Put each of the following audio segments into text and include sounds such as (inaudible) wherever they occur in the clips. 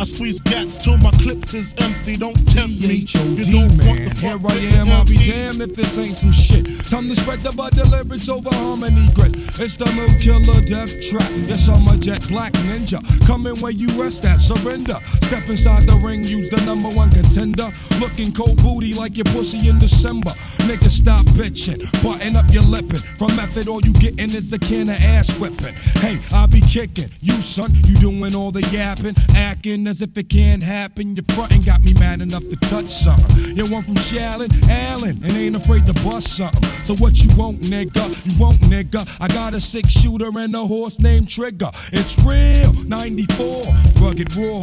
I squeeze gats till my clips is empty. Don't tempt me. You don't man. want the Here I am, I'll be damned if this ain't some shit. Time to spread the the lyrics over harmony grit. It's the mood killer death trap. Yes, I'm a jet black ninja. Coming where you rest at, surrender. Step inside the ring, use the number one contender. Looking cold booty like your pussy in December. Nigga, stop bitching. Button up your lippin'. From method, all you gettin' is a can of ass whipping. Hey, I'll be kicking. You, son, you doing all the yapping. Acting as if it can't happen. Your frontin' got me mad enough to touch something. You one from Shaolin, Allen, and ain't afraid to bust something. So what you want, nigga? You want, nigga? I got a six shooter and a horse named Trigger. It's real, 94, rugged raw.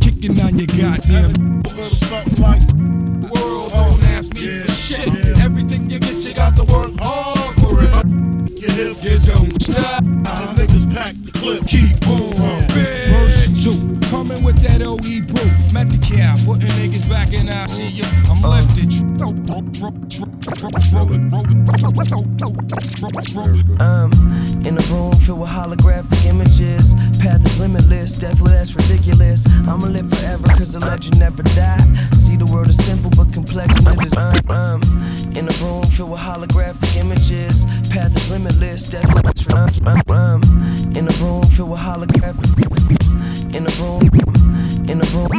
Kicking on your goddamn something like world. Don't ask me Yeah, for shit. yeah. Everything you get, you got to work hard for it. hip. You don't stop. The niggas pack the clip. Keep on. Verse two, coming with that OE brew. Met the cap, putting niggas back in I see. I'm lifted. Um, in a room filled with holographic images. Path is limitless, death, well, that's ridiculous. I'ma live forever, cause the legend never died. See, the world is simple but complex, and it is um, um. In a room filled with holographic images. Path is limitless, death, well, that's ridiculous. Um, um, in a room filled with holographic. In a room, in a room,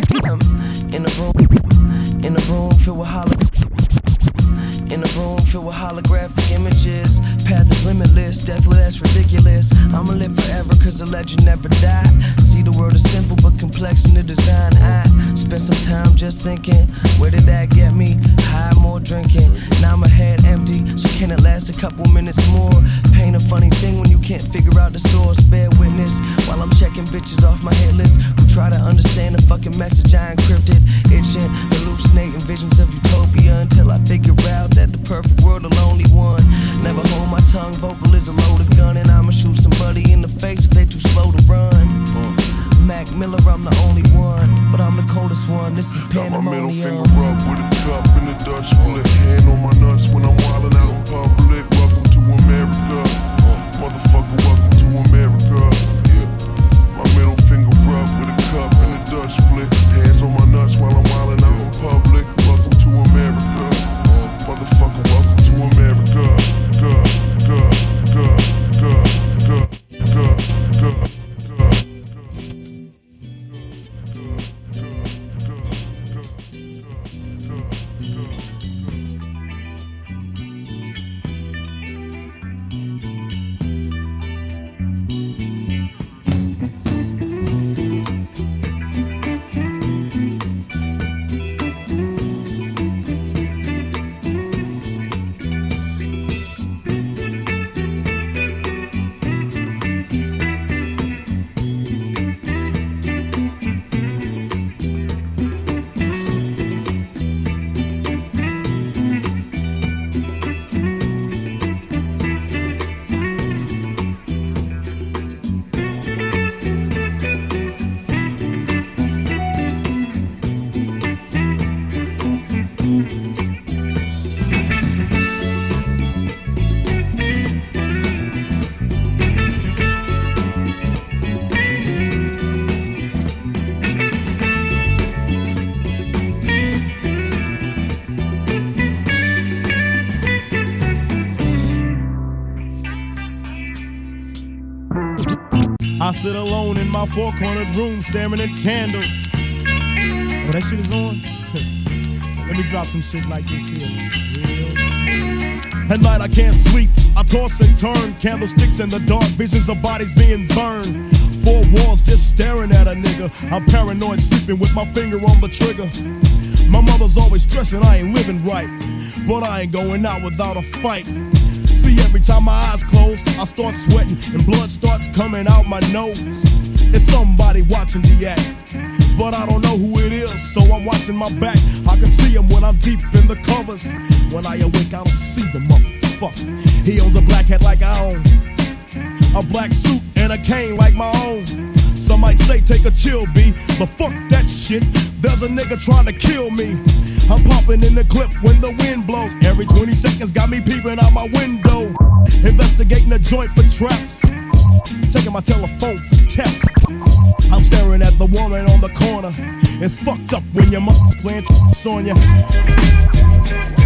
in a room, in a room filled with holographic. In a room filled with holographic images. Path is limitless, death, well, that's ridiculous. I'ma live forever, cause the legend never died. See, the world is simple but complex in the design. I spent some time just thinking, where did that get me? High, more drinking. Now my head empty, so can it last a couple minutes more? Pain a funny thing when you can't figure out the source. Bear witness while I'm checking bitches off my hit list who try to understand the fucking message I encrypted. Itching, hallucinating visions of utopia until I figure out that the perfect world the lonely one. Never hold my tongue, vocal is a loaded gun, and I'ma shoot somebody in the face if they too slow to run. Mac Miller, I'm the only one, but I'm the coldest one. This is Got my middle pandemonium. finger up with a cup in the Dutch split. Hand on my nuts when I'm wildin' out in public. Sit alone in my four cornered room staring at candles. Oh, that shit is on? (laughs) Let me drop some shit like this here. At night I can't sleep. I toss and turn. Candlesticks in the dark. Visions of bodies being burned. Four walls just staring at a nigga. I'm paranoid, sleeping with my finger on the trigger. My mother's always stressing I ain't living right. But I ain't going out without a fight. See, every time my eyes close, I start sweating and blood starts coming out my nose. It's somebody watching the act, but I don't know who it is. so I'm watching my back. I can see him when I'm deep in the covers. When I awake, I don't see the motherfucker. He owns a black hat like I own, a black suit and a cane like my own. Some might say take a chill, B, but fuck that shit. There's a nigga trying to kill me. I'm popping in the clip when the wind blows. Every 20 seconds got me peeping out my window. Investigating the joint for traps. Taking my telephone for text. I'm staring at the woman on the corner. It's fucked up when your mother's playing tricks (laughs) on you.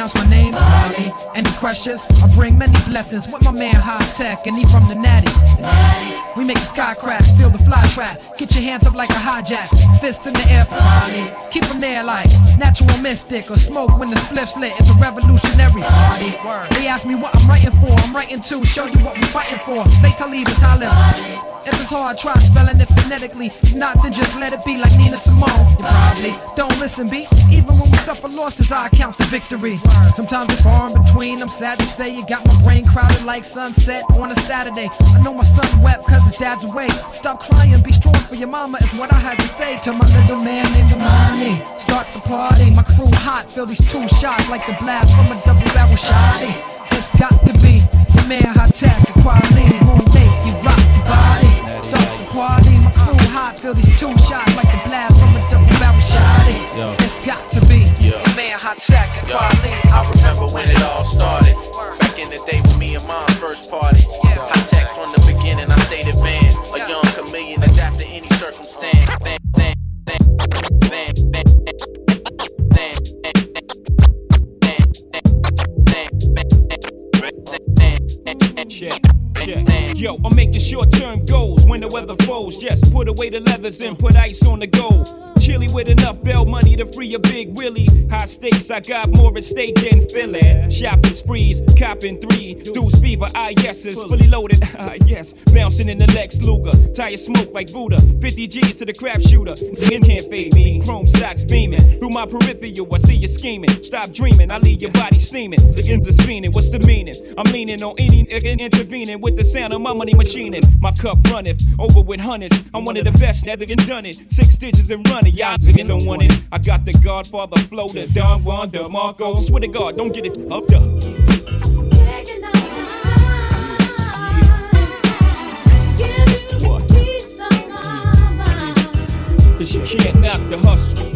Pronounce my name, Ali. Any questions? I bring many blessings with my man High Tech, and he from the Natty. We make the sky crack, feel the fly trap. Get your hands up like a hijack, fists in the air Ali. Keep them there like natural mystic or smoke when the spliff's lit. It's a revolutionary party. They ask me what I'm writing for, I'm writing to show you what we're fighting for. Say Talib and Talib. If it's hard, try spelling it phonetically. If not, then just let it be like Nina Simone. You probably don't listen, B. Even when we suffer losses, I count the victory. Sometimes it's far in between. I'm sad to say you got my brain crowded like sunset on a Saturday. I know my son wept cause his dad's away. Stop crying, be strong for your mama is what I had to say to my little man named Amani. Start the party, my crew hot. Feel these two shots like the blast from a double barrel shotty. It's got to be the man Hi-Tek, the Kweli who make you rock the body. Start the party, hot. Feel these two shots like the blast from a double barrel shotty. It's got to be the man Hi-Tek and Kweli. I remember when it all started. Back in the day when me and mom first party. High tech from the beginning, I stayed advanced. A young chameleon, adapt to any circumstance. Th- th- th- Yo, I'm making short term goals when the weather falls. Yes, put away the leathers and put ice on the gold. Chilly with enough bell money to free a big Willie. High stakes, I got more at stake than Philly. Shopping sprees, copping three. Deuce fever, yeses, fully loaded, (laughs) ah yes. Bouncing in the Lex Luger, tire smoke like Buddha. 50 G's to the crap shooter. Skin can't fade me. Chrome stocks beaming. Through my peripheral, I see you scheming. Stop dreaming, I leave your body steaming. The ends is fiending, what's the meaning? I'm leaning on any intervening with the sound of my money machining. My cup runneth over with hundreds. I'm one of the best that ever done it. Six digits and running, y'all niggas don't want it. I got the Godfather flow, the Don Juan, the Marco. Swear to God, don't get it up up. Cause you can't knock the hustle.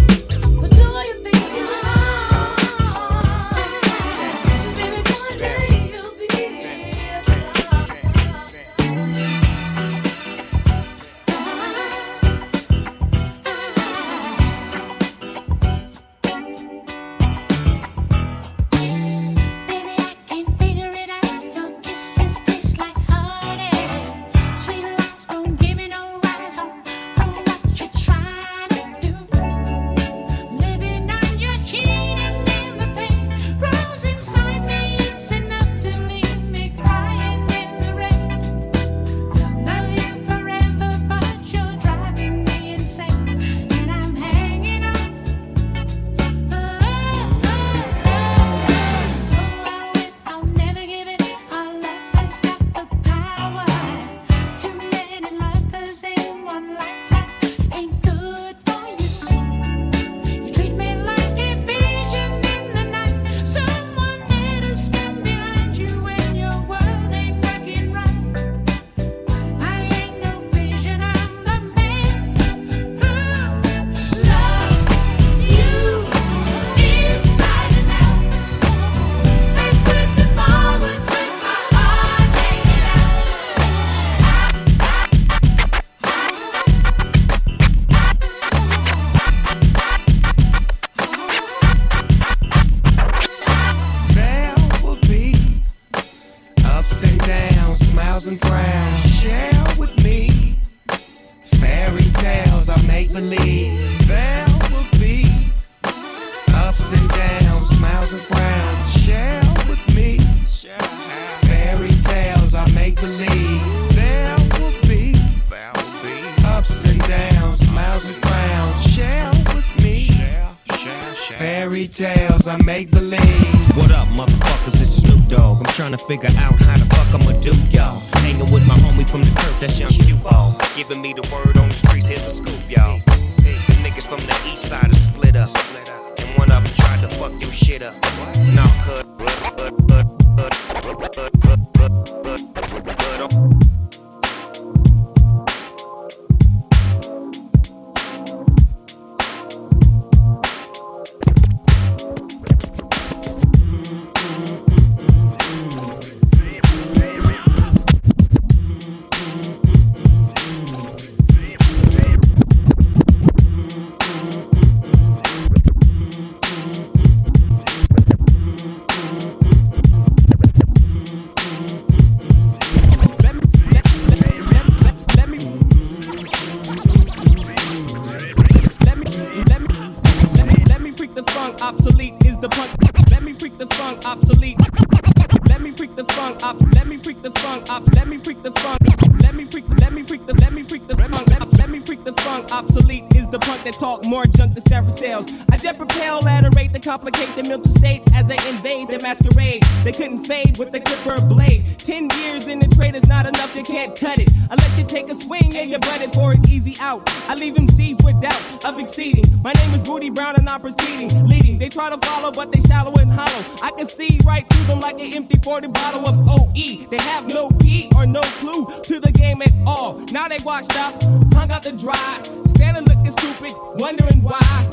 Fade with a clipper blade. Ten years in the trade is not enough. You can't cut it. I let you take a swing and you butt it for an easy out. I leave him seized with doubt of exceeding. My name is Booty Brown and I'm proceeding. Leading. They try to follow, but they shallow and hollow. I can see right through them like an empty 40 bottle of OE. They have no key or no clue to the game at all. Now they washed up, hung out to dry, standing looking stupid, wondering why.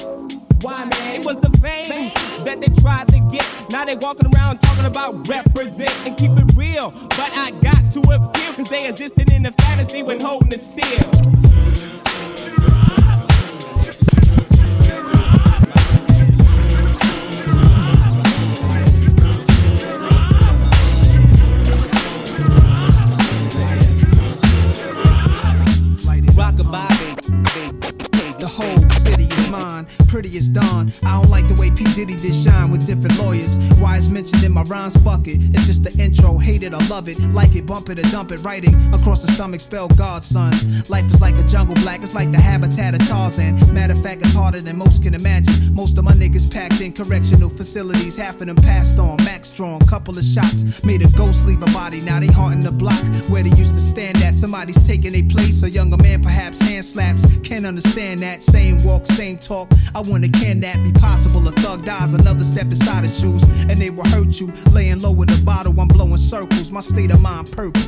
Why, man? It was the fame they tried to get. Now they walking around talking about represent and keep it real. But I got to appeal, cause they existed in the fantasy when holding it still. Pretty as dawn. I don't P. Diddy did shine with different lawyers. Why it's mentioned in my rhymes bucket. It's just the intro, hate it or love it. Like it, bump it or dump it. Writing across the stomach, spell God, son. Life is like a jungle black, it's like the habitat of Tarzan. Matter of fact, it's harder than most can imagine. Most of my niggas packed in correctional facilities, half of them passed on. Max strong, couple of shots. Made a ghost leave a body, now they haunting the block where they used to stand at. Somebody's taking their place, a younger man perhaps hand slaps. Can't understand that. Same walk, same talk. I wanna can that be possible? Dies, another step inside his shoes, and they will hurt you. Laying low with a bottle, I'm blowing circles. My state of mind purple.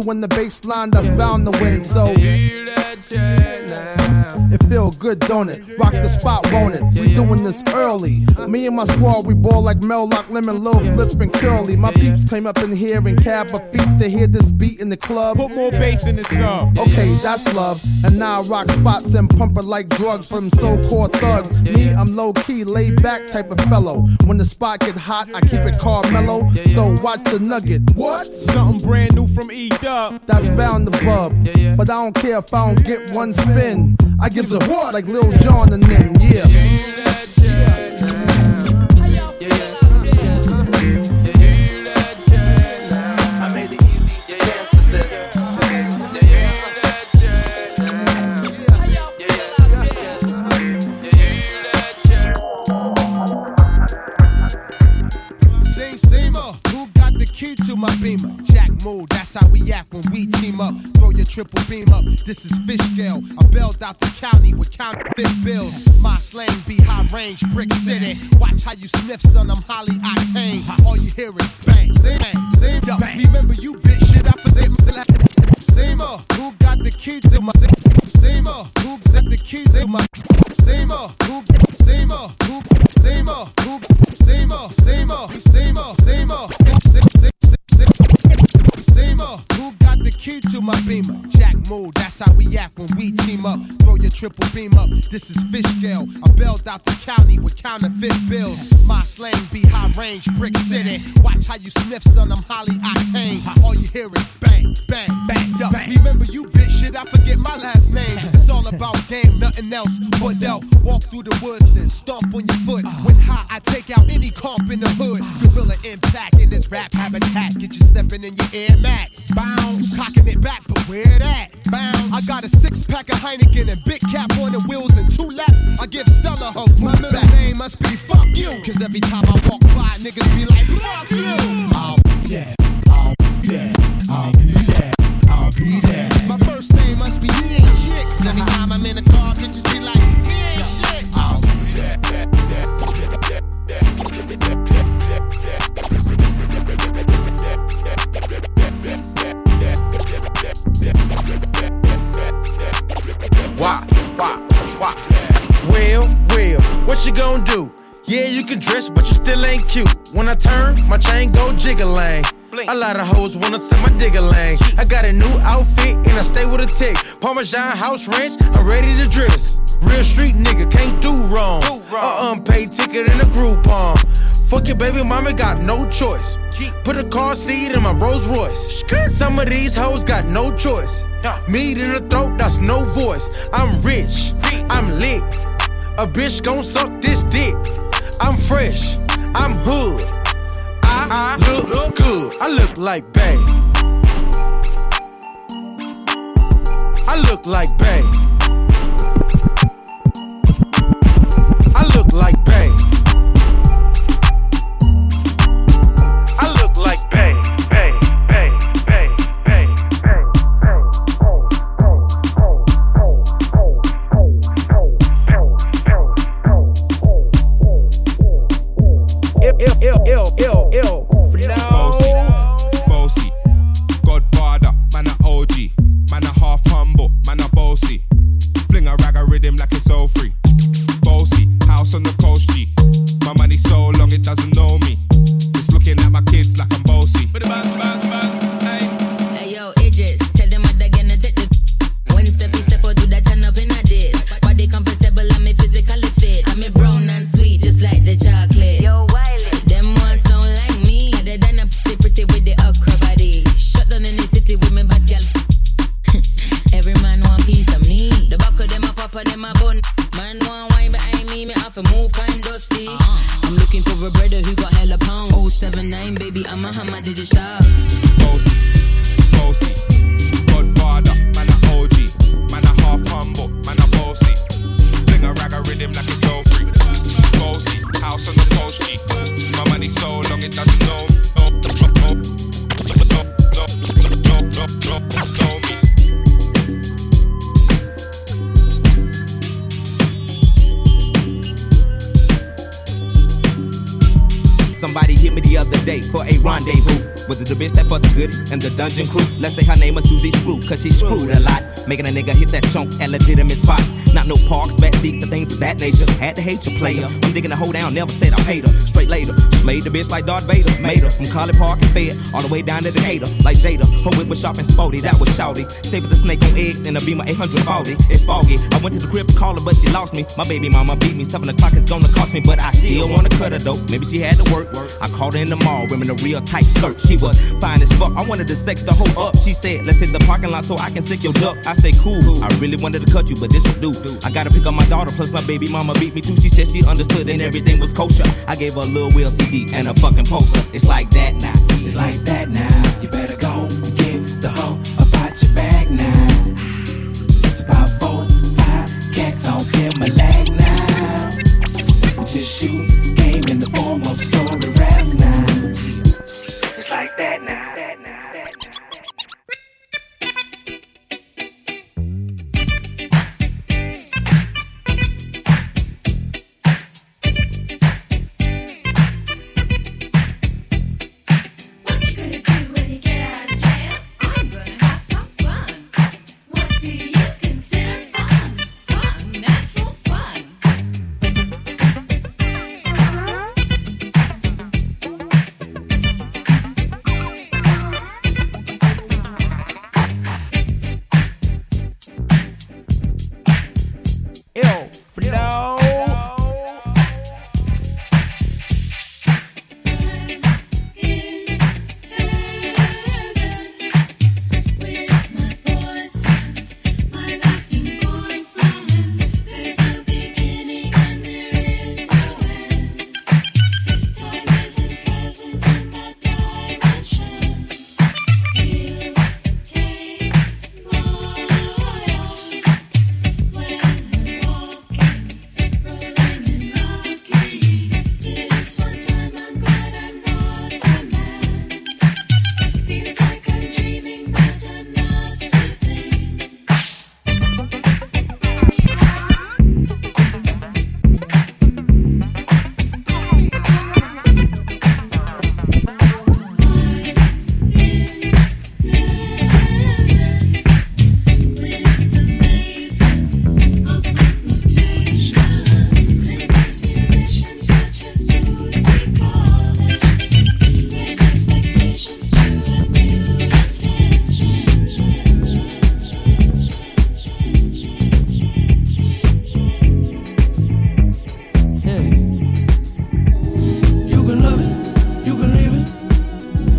With in the bass line that's bound to win. So it feel good, don't it? Rock the spot, won't it? We doing this early. Me and my squad, we ball like Meadowlark, Lemon, Lil Lips and Curly. My peeps came up in here and cab a feet to hear this beat in the club. Put more bass in the song. Okay, that's love. And now I rock spots and pump it like drugs from so-called thugs. Me, I'm low-key, laid back type of fellow. When the spot get hot, I keep it calm mellow. So watch the nugget. What? Something brand new from E Dub. That's bound to bub. But I don't care if I don't get one spin. I gives a what like Lil Jon and them, yeah. I made it easy dance to this. Same, same, uh, who got the key to my beamer? Jack move, that's how we act when we team up. Throw your triple beam up, this is fish high brick city. Watch how you sniff, son, I'm highly octane. Triple beam up. This is fish scale. I bailed out the county with counterfeit bills. My slang be high range, brick city. Watch how you sniff, son. I'm highly octane. All you hear is bang, bang, bang. Yo, remember you, bitch? Shit, I forget my last name. (laughs) It's all about game, nothing else elf. Walk through the woods, then stomp on your foot. Uh-huh. When high, I take out any comp in the hood. Uh-huh. Gorilla impact in this rap habitat. Get you stepping in your Air Max. Bounce, cocking it back, but where that? Bounce. I got a six pack of Heineken and big cap on the wheels and two laps. I give Stella her My middle name must be fuck you. Cause every time I walk by, niggas be like, fuck you. I'll be there. I'll be there. I'll be there. I'll be there. My first name must be he ain't every time I'm in the Why? Why? Why? Well, well, what you gonna do? Yeah, you can dress, but you still ain't cute. When I turn, my chain go jiggling. A lot of hoes wanna see my digger lane. I got a new outfit and I stay with a tick. Parmesan house ranch, I'm ready to dress. Real street nigga, can't do wrong. A unpaid ticket in a Groupon. Fuck your baby mama, got no choice. Put a car seat in my Rolls Royce. Some of these hoes got no choice. Meat in the throat, that's no voice. I'm rich, I'm lit. A bitch gon' suck this dick. I'm fresh, I'm hood. I uh-huh. look good, I look like Bay. I look like Bay. And them a bun. Man want wine behind me, me have to move kind dusty. I'm looking for a brother who got hella pound. 079, baby, I'm a hammer, did you stop? And the dungeon crew? Let's say her name is Susie Screw, cause she screwed a lot. Making a nigga hit that chunk at legitimate spots. Not no parks, back seats, and things of that nature. Had to hate your player. I'm digging a hole down, never said I hate her. Straight later, slayed the bitch like Darth Vader. Made her from College Park and Fed, all the way down to the hater. Like Jada, her whip was sharp and sporty, that was shouty. Save the snake on eggs in a Beamer 840. It's foggy. I went to the crib to call her, but she lost me. My baby mama beat me. Seven o'clock is gonna cost me, but I still wanna cut her though. Maybe she had to work. I called her in the mall, wearing a real tight skirt. She was fine as fuck. I wanted to sex the hoe up. She said, Let's hit the parking lot so I can sick your duck. I say, Cool. I really wanted to cut you, but this will do. I gotta pick up my daughter, plus my baby mama beat me too. She said she understood and everything was kosher. I gave her a little Will CD and a fucking poster. It's like that now. It's like that now. You better go get the hoe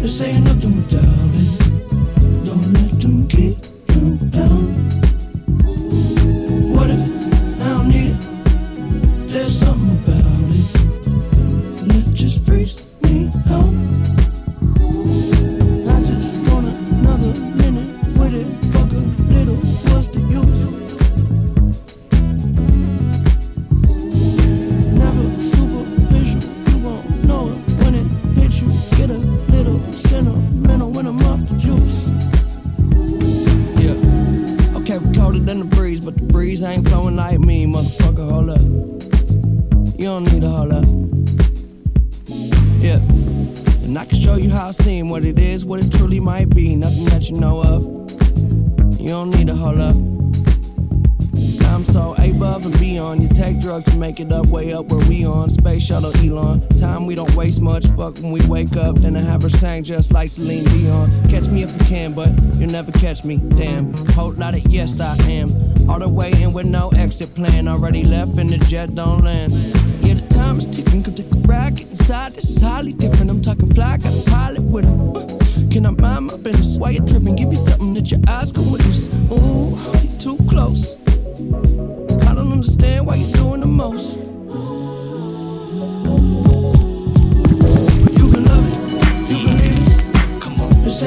This ain't nothing without it. Jet don't land. Yeah, the time is ticking. Come take a. Get inside. Is highly different. I'm talking fly. Got a pilot with him. Uh, can I mind my business? Why you tripping? Give you something that your eyes can witness. Ooh, you too close. I don't understand why you're doing the most. You can love it, you can it. Come on, just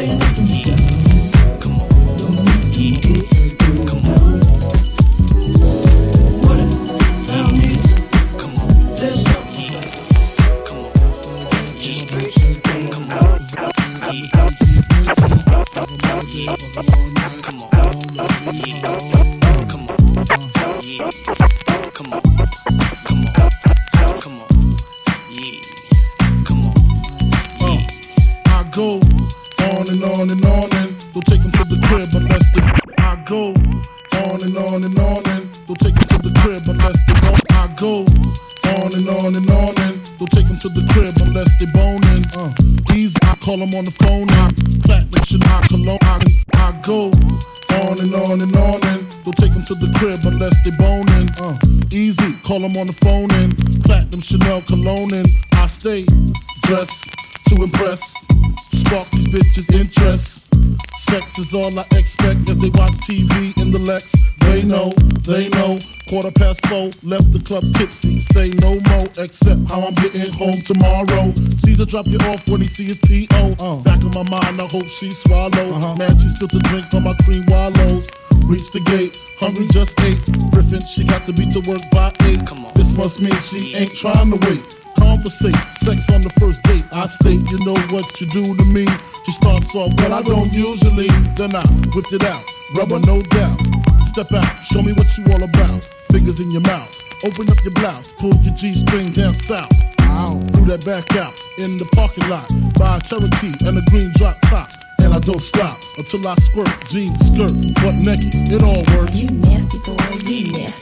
him on the phone and platinum Chanel cologne and I stay dressed to impress. Spark these bitches' interest. Sex is all I expect as they watch TV in the Lex. They know, they know. Quarter past four, left the club tipsy. Say no more, except how I'm getting home tomorrow. Caesar drop you off when he see his P.O. Uh-huh. Back of my mind, I hope she swallow. Uh-huh. Man, she spilled the drink on my cream wallows. Reach the gate, hungry just ate. Griffin, she got to be to work by eight. Come on. This must mean she ain't trying to wait. Conversate, sex on the first date. I state, you know what you do to me. She starts off, well, I don't usually. Then I whipped it out, rubber no doubt. Step out, show me what you all about. Fingers in your mouth, open up your blouse, pull your G string down south. Threw that back out in the parking lot. Buy a Cherokee and a green drop top. And I don't stop until I squirt, jeans, skirt, butt naked. It all works. You nasty boy, you nasty.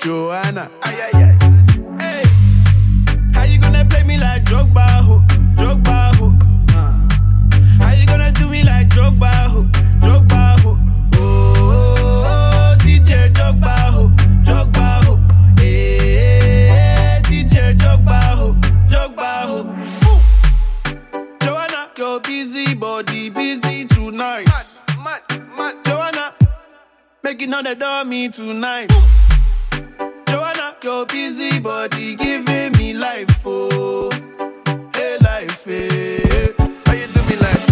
Joanna? Ay ay ay. Hey, how you gonna play me like Drogba, ho, Drogba, ho? Uh. How you gonna do me like Drogba, ho, Drogba, ho? Oh, oh, oh, DJ Drogba, ho, Drogba, ho. Hey, DJ Drogba, ho, Drogba, ho. Ooh. Joanna, your busy body busy tonight. Mad, mad, mad. Joanna, making all the dummy tonight. Joanna, your busy body giving me life, oh, hey life, hey. How you do me like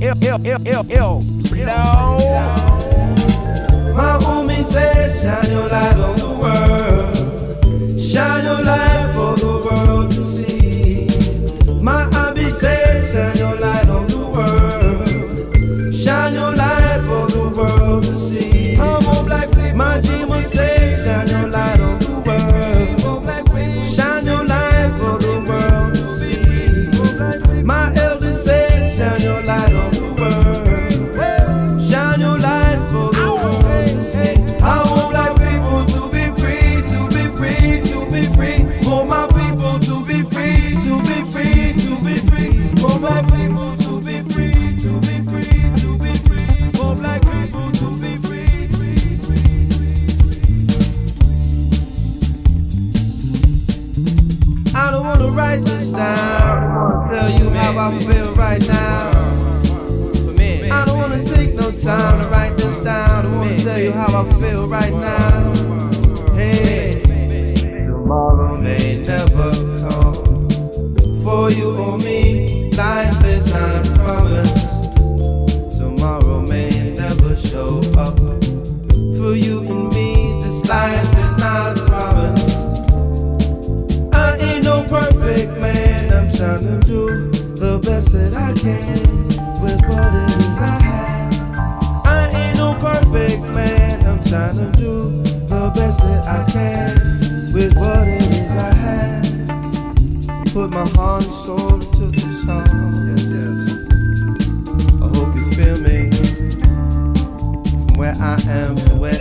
ill, ill, ill, ill, ill. No. My homie said, shine your light on the world. Shine your light. I feel right now. do the best that I can with what it is I have. Put my heart and soul into the song. Yes, yes. I hope you feel me. From where I am to where